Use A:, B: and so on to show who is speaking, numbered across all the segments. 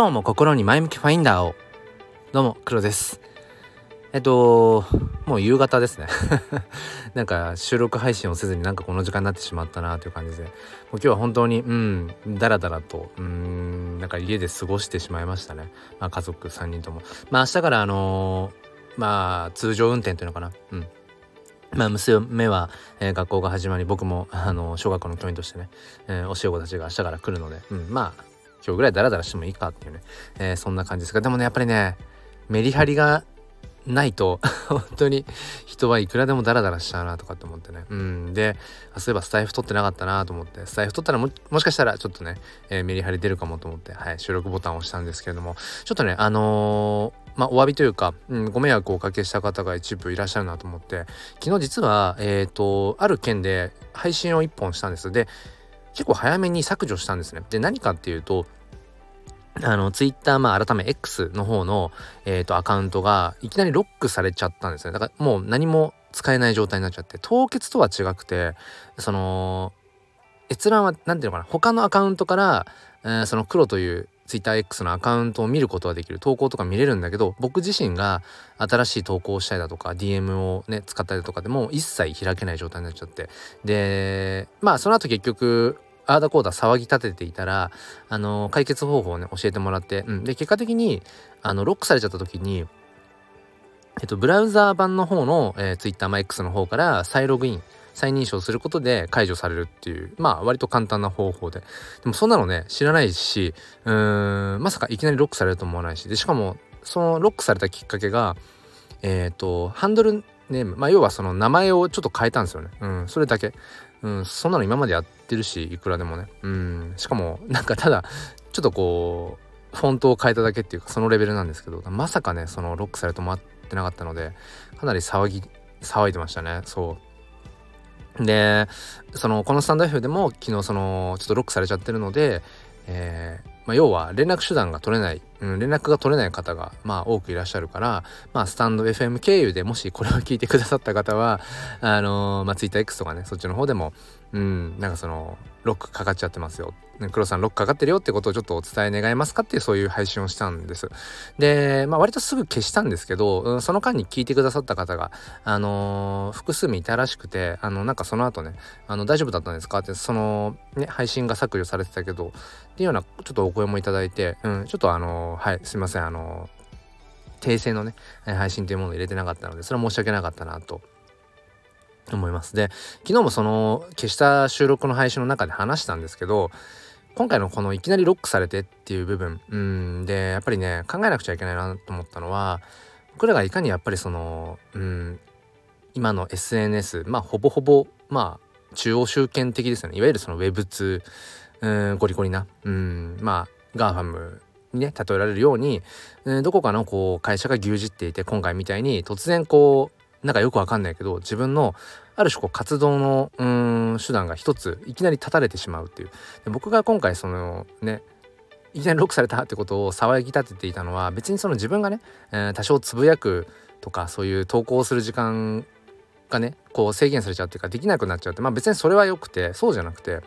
A: 今日も心に前向きファインダーを。どうも黒です。えっともう夕方ですね。なんか収録配信をせずになんかこの時間になってしまったなという感じで。もう今日は本当にうんダラダラとうんなんか家で過ごしてしまいましたね。まあ家族3人とも。まあ明日からあのー、まあ通常運転というのかな。うん。まあ、娘は、えー、学校が始まり僕もあの小学校の教員としてね、えー、教え子たちが明日から来るので、うん、まあ今日ぐらいダラダラしてもいいかっていうね、えー、そんな感じですが。でもねやっぱりねメリハリがないと 本当に人はいくらでもダラダラしちゃうなとかって思ってね。うん。でそういえばスタイフ取ってなかったなと思って。スタイフ取ったらもしかしたらちょっとね、えー、メリハリ出るかもと思って、はい、収録ボタンを押したんですけれども。ちょっとねあのーまあ、お詫びというか、うん、ご迷惑をおかけした方が一部いらっしゃるなと思って。昨日実は、えっ、ー、とある件で配信を1本したんです。で結構早めに削除したんですね。で何かっていうとあの、ツイッター、まあ、改め X の方の、えっ、ー、と、アカウントが、いきなりロックされちゃったんですね。だからもう何も使えない状態になっちゃって、凍結とは違くて、その、閲覧は、なんていうのかな、他のアカウントから、えー、その黒という TwitterX のアカウントを見ることはできる投稿とか見れるんだけど僕自身が新しい投稿をしたりだとか DM をね使ったりとかでも一切開けない状態になっちゃってでまあその後結局あーだこーだ騒ぎ立てていたら、あの、解決方法をね、教えてもらって、うん。で、結果的に、あの、ロックされちゃった時に、えっと、ブラウザー版の方の、えー、Twitter、まあ、X の方から再ログイン、再認証することで解除されるっていう、まあ、割と簡単な方法で。でも、そんなのね、知らないし、うーん、まさかいきなりロックされると思わないし、で、しかも、そのロックされたきっかけが、えっ、ー、と、ハンドルネーム、まあ、要はその名前をちょっと変えたんですよね。うん、それだけ。うん、そんなの今までやってるしいくらでもね。うんしかもなんかただちょっとこうフォントを変えただけっていうかそのレベルなんですけどまさかねそのロックされ止まってなかったのでかなり騒ぎ騒いでましたねそう。でそのこのスタンド F でも昨日そのちょっとロックされちゃってるのでえー、まあ、要は連絡手段が取れない、連絡が取れない方がまあ多くいらっしゃるから、まあ、スタンド FM 経由でもしこれを聞いてくださった方はあのー、まあ、TwitterX とかねそっちの方でもうんなんかそのロックかかっちゃってますよ黒さんロックかかってるよってことをちょっとお伝え願えますかっていうそういう配信をしたんです。で、まあ割とすぐ消したんですけど、うん、その間に聞いてくださった方が、あのー、複数名いたらしくて、あの、なんかその後ね、あの、大丈夫だったんですか？って、その、ね、配信が削除されてたけど、っていうようなちょっとお声もいただいて、うん、ちょっとあのー、はい、すいません、あの訂正のね、配信というものを入れてなかったので、それは申し訳なかったなと思います。で、昨日もその消した収録の配信の中で話したんですけど、今回のこのいきなりロックされてっていう部分、うん、で、やっぱりね、考えなくちゃいけないなと思ったのは、僕らがいかにやっぱりその、うん、今の SNS、まあ、ほぼほぼ、まあ、中央集権的ですよね。いわゆるその Web2、ゴリゴリな、うん、まあ、 GAFAM ね、例えられるように、うん、どこかのこう、会社が牛耳っていて、今回みたいに突然こう、なんかよくわかんないけど自分のある種こう活動のうん手段が一ついきなり断たれてしまうっていう。で僕が今回そのねいきなりロックされたってことを騒ぎ立てていたのは別にその自分がね、えー、多少つぶやくとかそういう投稿する時間がねこう制限されちゃうっていうかできなくなっちゃうってまあ別にそれは良くてそうじゃなくて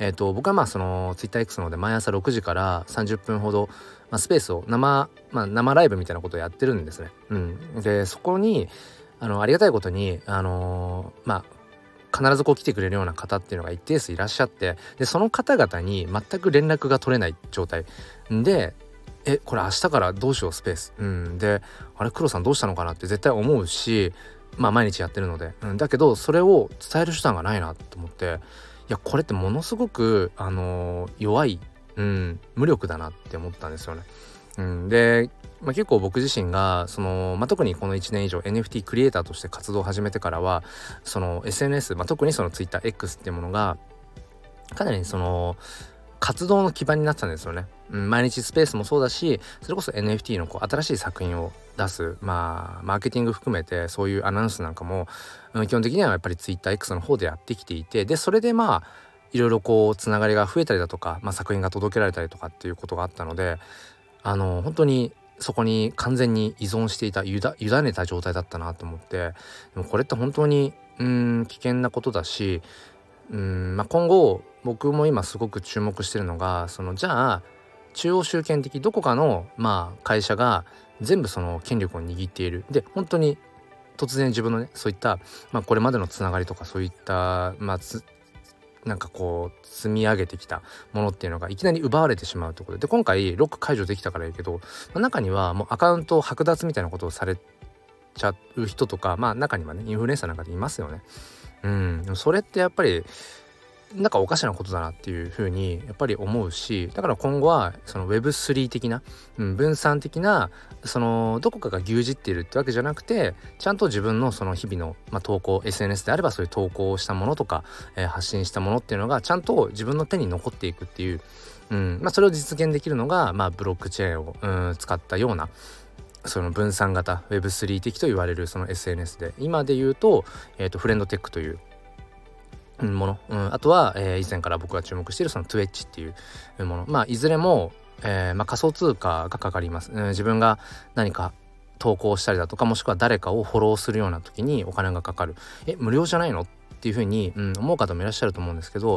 A: えーと、僕はまあその TwitterX ので毎朝6時から30分ほど、まあ、スペースを生,、まあ、生ライブみたいなことをやってるんですね。うん、でそこにあのありがたいことにあのー、まあ必ずこう来てくれるような方っていうのが一定数いらっしゃってでその方々に全く連絡が取れない状態。でえこれ明日からどうしようスペース、うん、であれ黒さんどうしたのかなって絶対思うしまあ毎日やってるので、うん、だけどそれを伝える手段がないなと思って。やこれってものすごくあのー、弱い、うん、無力だなって思ったんですよね。うん、でまあ、結構僕自身がその、まあ、特にこの1年以上 NFT クリエイターとして活動を始めてからはその SNS、まあ、特にその TwitterX っていうものがかなりその活動の基盤になってたんですよね。うん、毎日スペースもそうだしそれこそ NFT のこう新しい作品を出すまあマーケティング含めてそういうアナウンスなんかも、うん、基本的にはやっぱり TwitterX の方でやってきていてでそれでまあいろいろこうつながりが増えたりだとか、まあ、作品が届けられたりとかっていうことがあったのであの本当にそこに完全に依存していた委ねた状態だったなと思ってでもこれって本当にうん危険なことだしうん、まあ、今後僕も今すごく注目してるのがそのじゃあ中央集権的どこかのまあ会社が全部その権力を握っている。で本当に突然自分のねそういった、まあ、これまでのつながりとかそういったまあなんかこう積み上げてきたものっていうのがいきなり奪われてしまうということでで今回ロック解除できたからいいけど、まあ、中にはもうアカウントを剥奪みたいなことをされちゃう人とかまあ中にはねインフルエンサーなんかでいますよね。うん、それってやっぱりなんかおかしなことだなっていうふうにやっぱり思うしだから今後はその Web3 的な、うん、分散的なそのどこかが牛耳っているってわけじゃなくてちゃんと自分のその日々の、まあ、投稿 SNS であればそういう投稿をしたものとか、えー、発信したものっていうのがちゃんと自分の手に残っていくっていう、うんまあ、それを実現できるのが、まあ、ブロックチェーンを、うん、使ったようなその分散型 Web3 的と言われるその SNS で。今で言うと,、えーとフレンドテックというもの、うん、あとは、えー、以前から僕が注目しているその Twitch っていうもの。まあいずれも、えーまあ、仮想通貨がかかります、うん、自分が何か投稿したりだとかもしくは誰かをフォローするような時にお金がかかる。え無料じゃないの？っていうふうに、うん、思う方もいらっしゃると思うんですけどや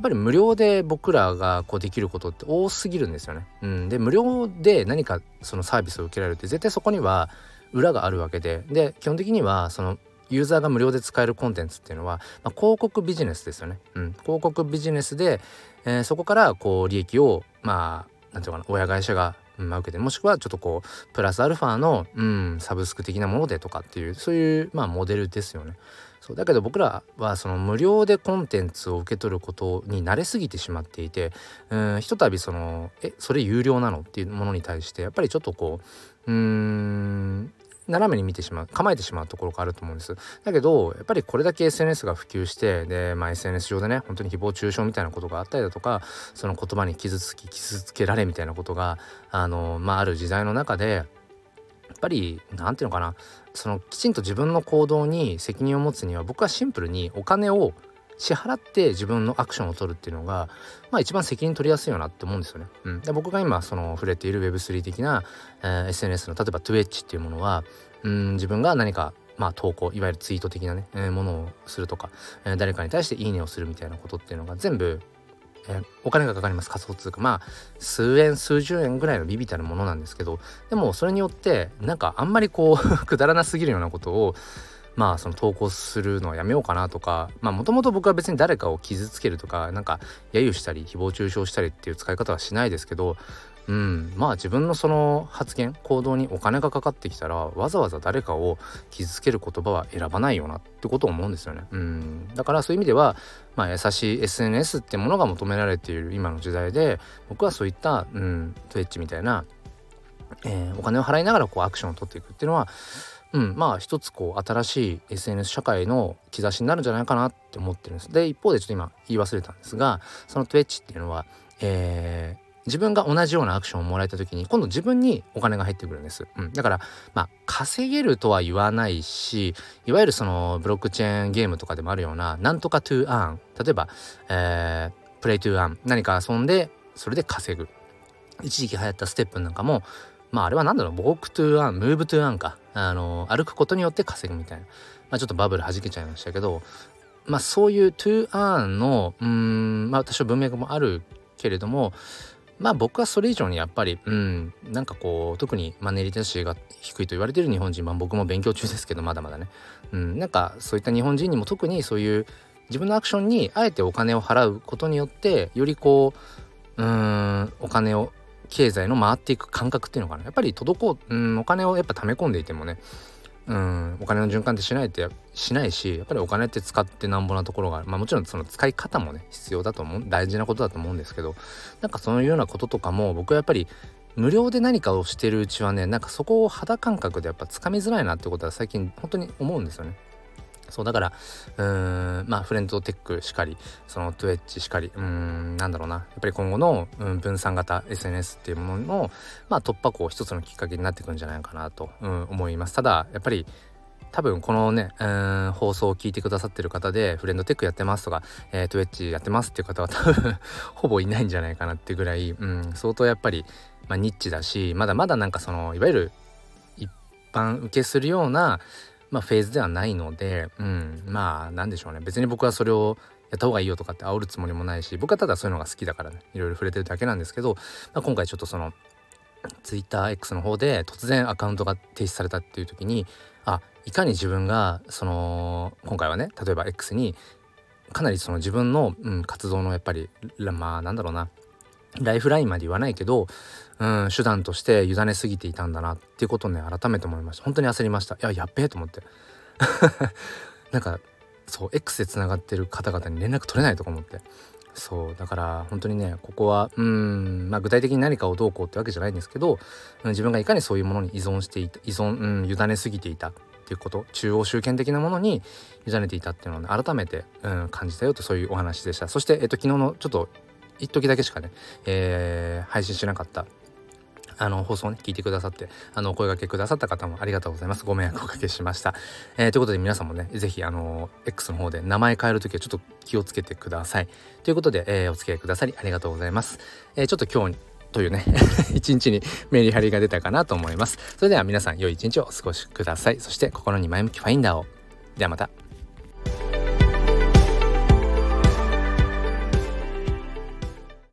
A: っぱり無料で僕らがこうできることって多すぎるんですよね。うん、で無料で何かそのサービスを受けられるって絶対そこには裏があるわけで。で基本的にはそのユーザーが無料で使えるコンテンツっていうのは、まあ、広告ビジネスですよね。うん、広告ビジネスで、えー、そこからこう利益をまあなんていうかな親会社がまあ、受けてもしくはちょっとこうプラスアルファの、うん、サブスク的なものでとかっていうそういう、まあ、モデルですよね。そうだけど僕らはその無料でコンテンツを受け取ることに慣れすぎてしまっていてうんひとたびそのえそれ有料なのっていうものに対してやっぱりちょっとこううん斜めに見てしまう構えてしまうところがあると思うんです。だけどやっぱりこれだけ SNS が普及してで、まあ、SNS 上でね本当に誹謗中傷みたいなことがあったりだとかその言葉に傷つき傷つけられみたいなことがあの、まあ、ある時代の中でやっぱり何て言うのかなそのきちんと自分の行動に責任を持つには僕はシンプルにお金を支払って自分のアクションを取るっていうのが、まあ一番責任取りやすいよなって思うんですよね。うん、で僕が今その触れている Web3 的な、えー、SNS の例えば Twitch っていうものは、うん、自分が何かまあ投稿いわゆるツイート的なね、えー、ものをするとか、えー、誰かに対していいねをするみたいなことっていうのが全部えー、お金がかかります。仮想通貨。まあ数円数十円ぐらいのビビたるものなんですけどでもそれによってなんかあんまりこう くだらなすぎるようなことをまあその投稿するのはやめようかなとかまあもともと僕は別に誰かを傷つけるとかなんか揶揄したり誹謗中傷したりっていう使い方はしないですけどうんまあ自分のその発言行動にお金がかかってきたらわざわざ誰かを傷つける言葉は選ばないよなってことを思うんですよね。うんだからそういう意味では、まあ、優しい SNS ってものが求められている今の時代で僕はそういった、うん、Twitch みたいな、えー、お金を払いながらこうアクションを取っていくっていうのはうん、まあ一つこう新しい SNS 社会の兆しになるんじゃないかなって思ってるんです。で一方でちょっと今言い忘れたんですがその Twitch っていうのは、えー、自分が同じようなアクションをもらえた時に今度自分にお金が入ってくるんです。うん、だからまあ稼げるとは言わないしいわゆるそのブロックチェーンゲームとかでもあるようななんとか to earn 例えば、えー、 play to earn。何か遊んでそれで稼ぐ。一時期流行った STEPN なんかもまああれは何だろう、 walk to earn、 move to earn か。あの、歩くことによって稼ぐみたいな。まあちょっとバブル弾けちゃいましたけど、まあそういう to earn の、うん、まあ私は文脈もあるけれども、まあ僕はそれ以上にやっぱり、うん、なんかこう、特にマネーリテラシーが低いと言われてる日本人、まあ僕も勉強中ですけど、まだまだね。うん、なんかそういった日本人にも特にそういう自分のアクションにあえてお金を払うことによって、よりこう、うん、お金を経済の回っていく感覚っていうのかな。やっぱり滞う、うん、お金をやっぱ溜め込んでいてもね。うんお金の循環ってしないってしないしやっぱりお金って使ってなんぼなところがある。まあもちろんその使い方もね必要だと思う。大事なことだと思うんですけど。なんかそういうようなこととかも僕はやっぱり無料で何かをしてるうちはねなんかそこを肌感覚でやっぱつかみづらいなってことは最近本当に思うんですよね。そうだからうーんまあフレンドテックしかりそのトゥエッチしかりうーんなんだろうな。やっぱり今後の、うん、分散型 SNS っていうものの、まあ、突破口一つのきっかけになってくんじゃないかなと、うん、思います。ただやっぱり多分このね、うん、放送を聞いてくださってる方でフレンドテックやってますとか、えー、トゥエッチやってますっていう方は多分 ほぼいないんじゃないかなってぐらい、うん、相当やっぱり、まあ、ニッチだしまだまだなんかそのいわゆる一般受けするようなまあ、フェーズではないので、うん、まあ何でしょうね。別に僕はそれをやった方がいいよとかって煽るつもりもないし僕はただそういうのが好きだからね。いろいろ触れてるだけなんですけど、まあ、今回ちょっとその TwitterX の方で突然アカウントが停止されたっていう時にあいかに自分がその今回はね例えば X にかなりその自分の、うん、活動のやっぱりまあなんだろうな。ライフラインまで言わないけど、うん、手段として委ねすぎていたんだなっていうことをね改めて思いました。本当に焦りました。いややっべえと思って。なんかそう X でつながってる方々に連絡取れないとか思って。そうだから本当にねここはうんまあ具体的に何かをどうこうってわけじゃないんですけど、自分がいかにそういうものに依存していた依存、うん、委ねすぎていたっていうこと中央集権的なものに委ねていたっていうのを、ね、改めて、うん、感じたよとそういうお話でした。そして、えっと、昨日のちょっと一時だけしかね、えー、配信しなかったあの放送をね聞いてくださってあのお声がけくださった方もありがとうございます。ご迷惑をおかけしました、えー、ということで皆さんもね是非あの X の方で名前変える時はちょっと気をつけてください。ということで、えー、お付き合いくださりありがとうございます、えー、ちょっと今日というね 一日にメリハリが出たかなと思います。それでは皆さん良い一日をお過ごしください。そして心に前向きファインダーを。ではまた。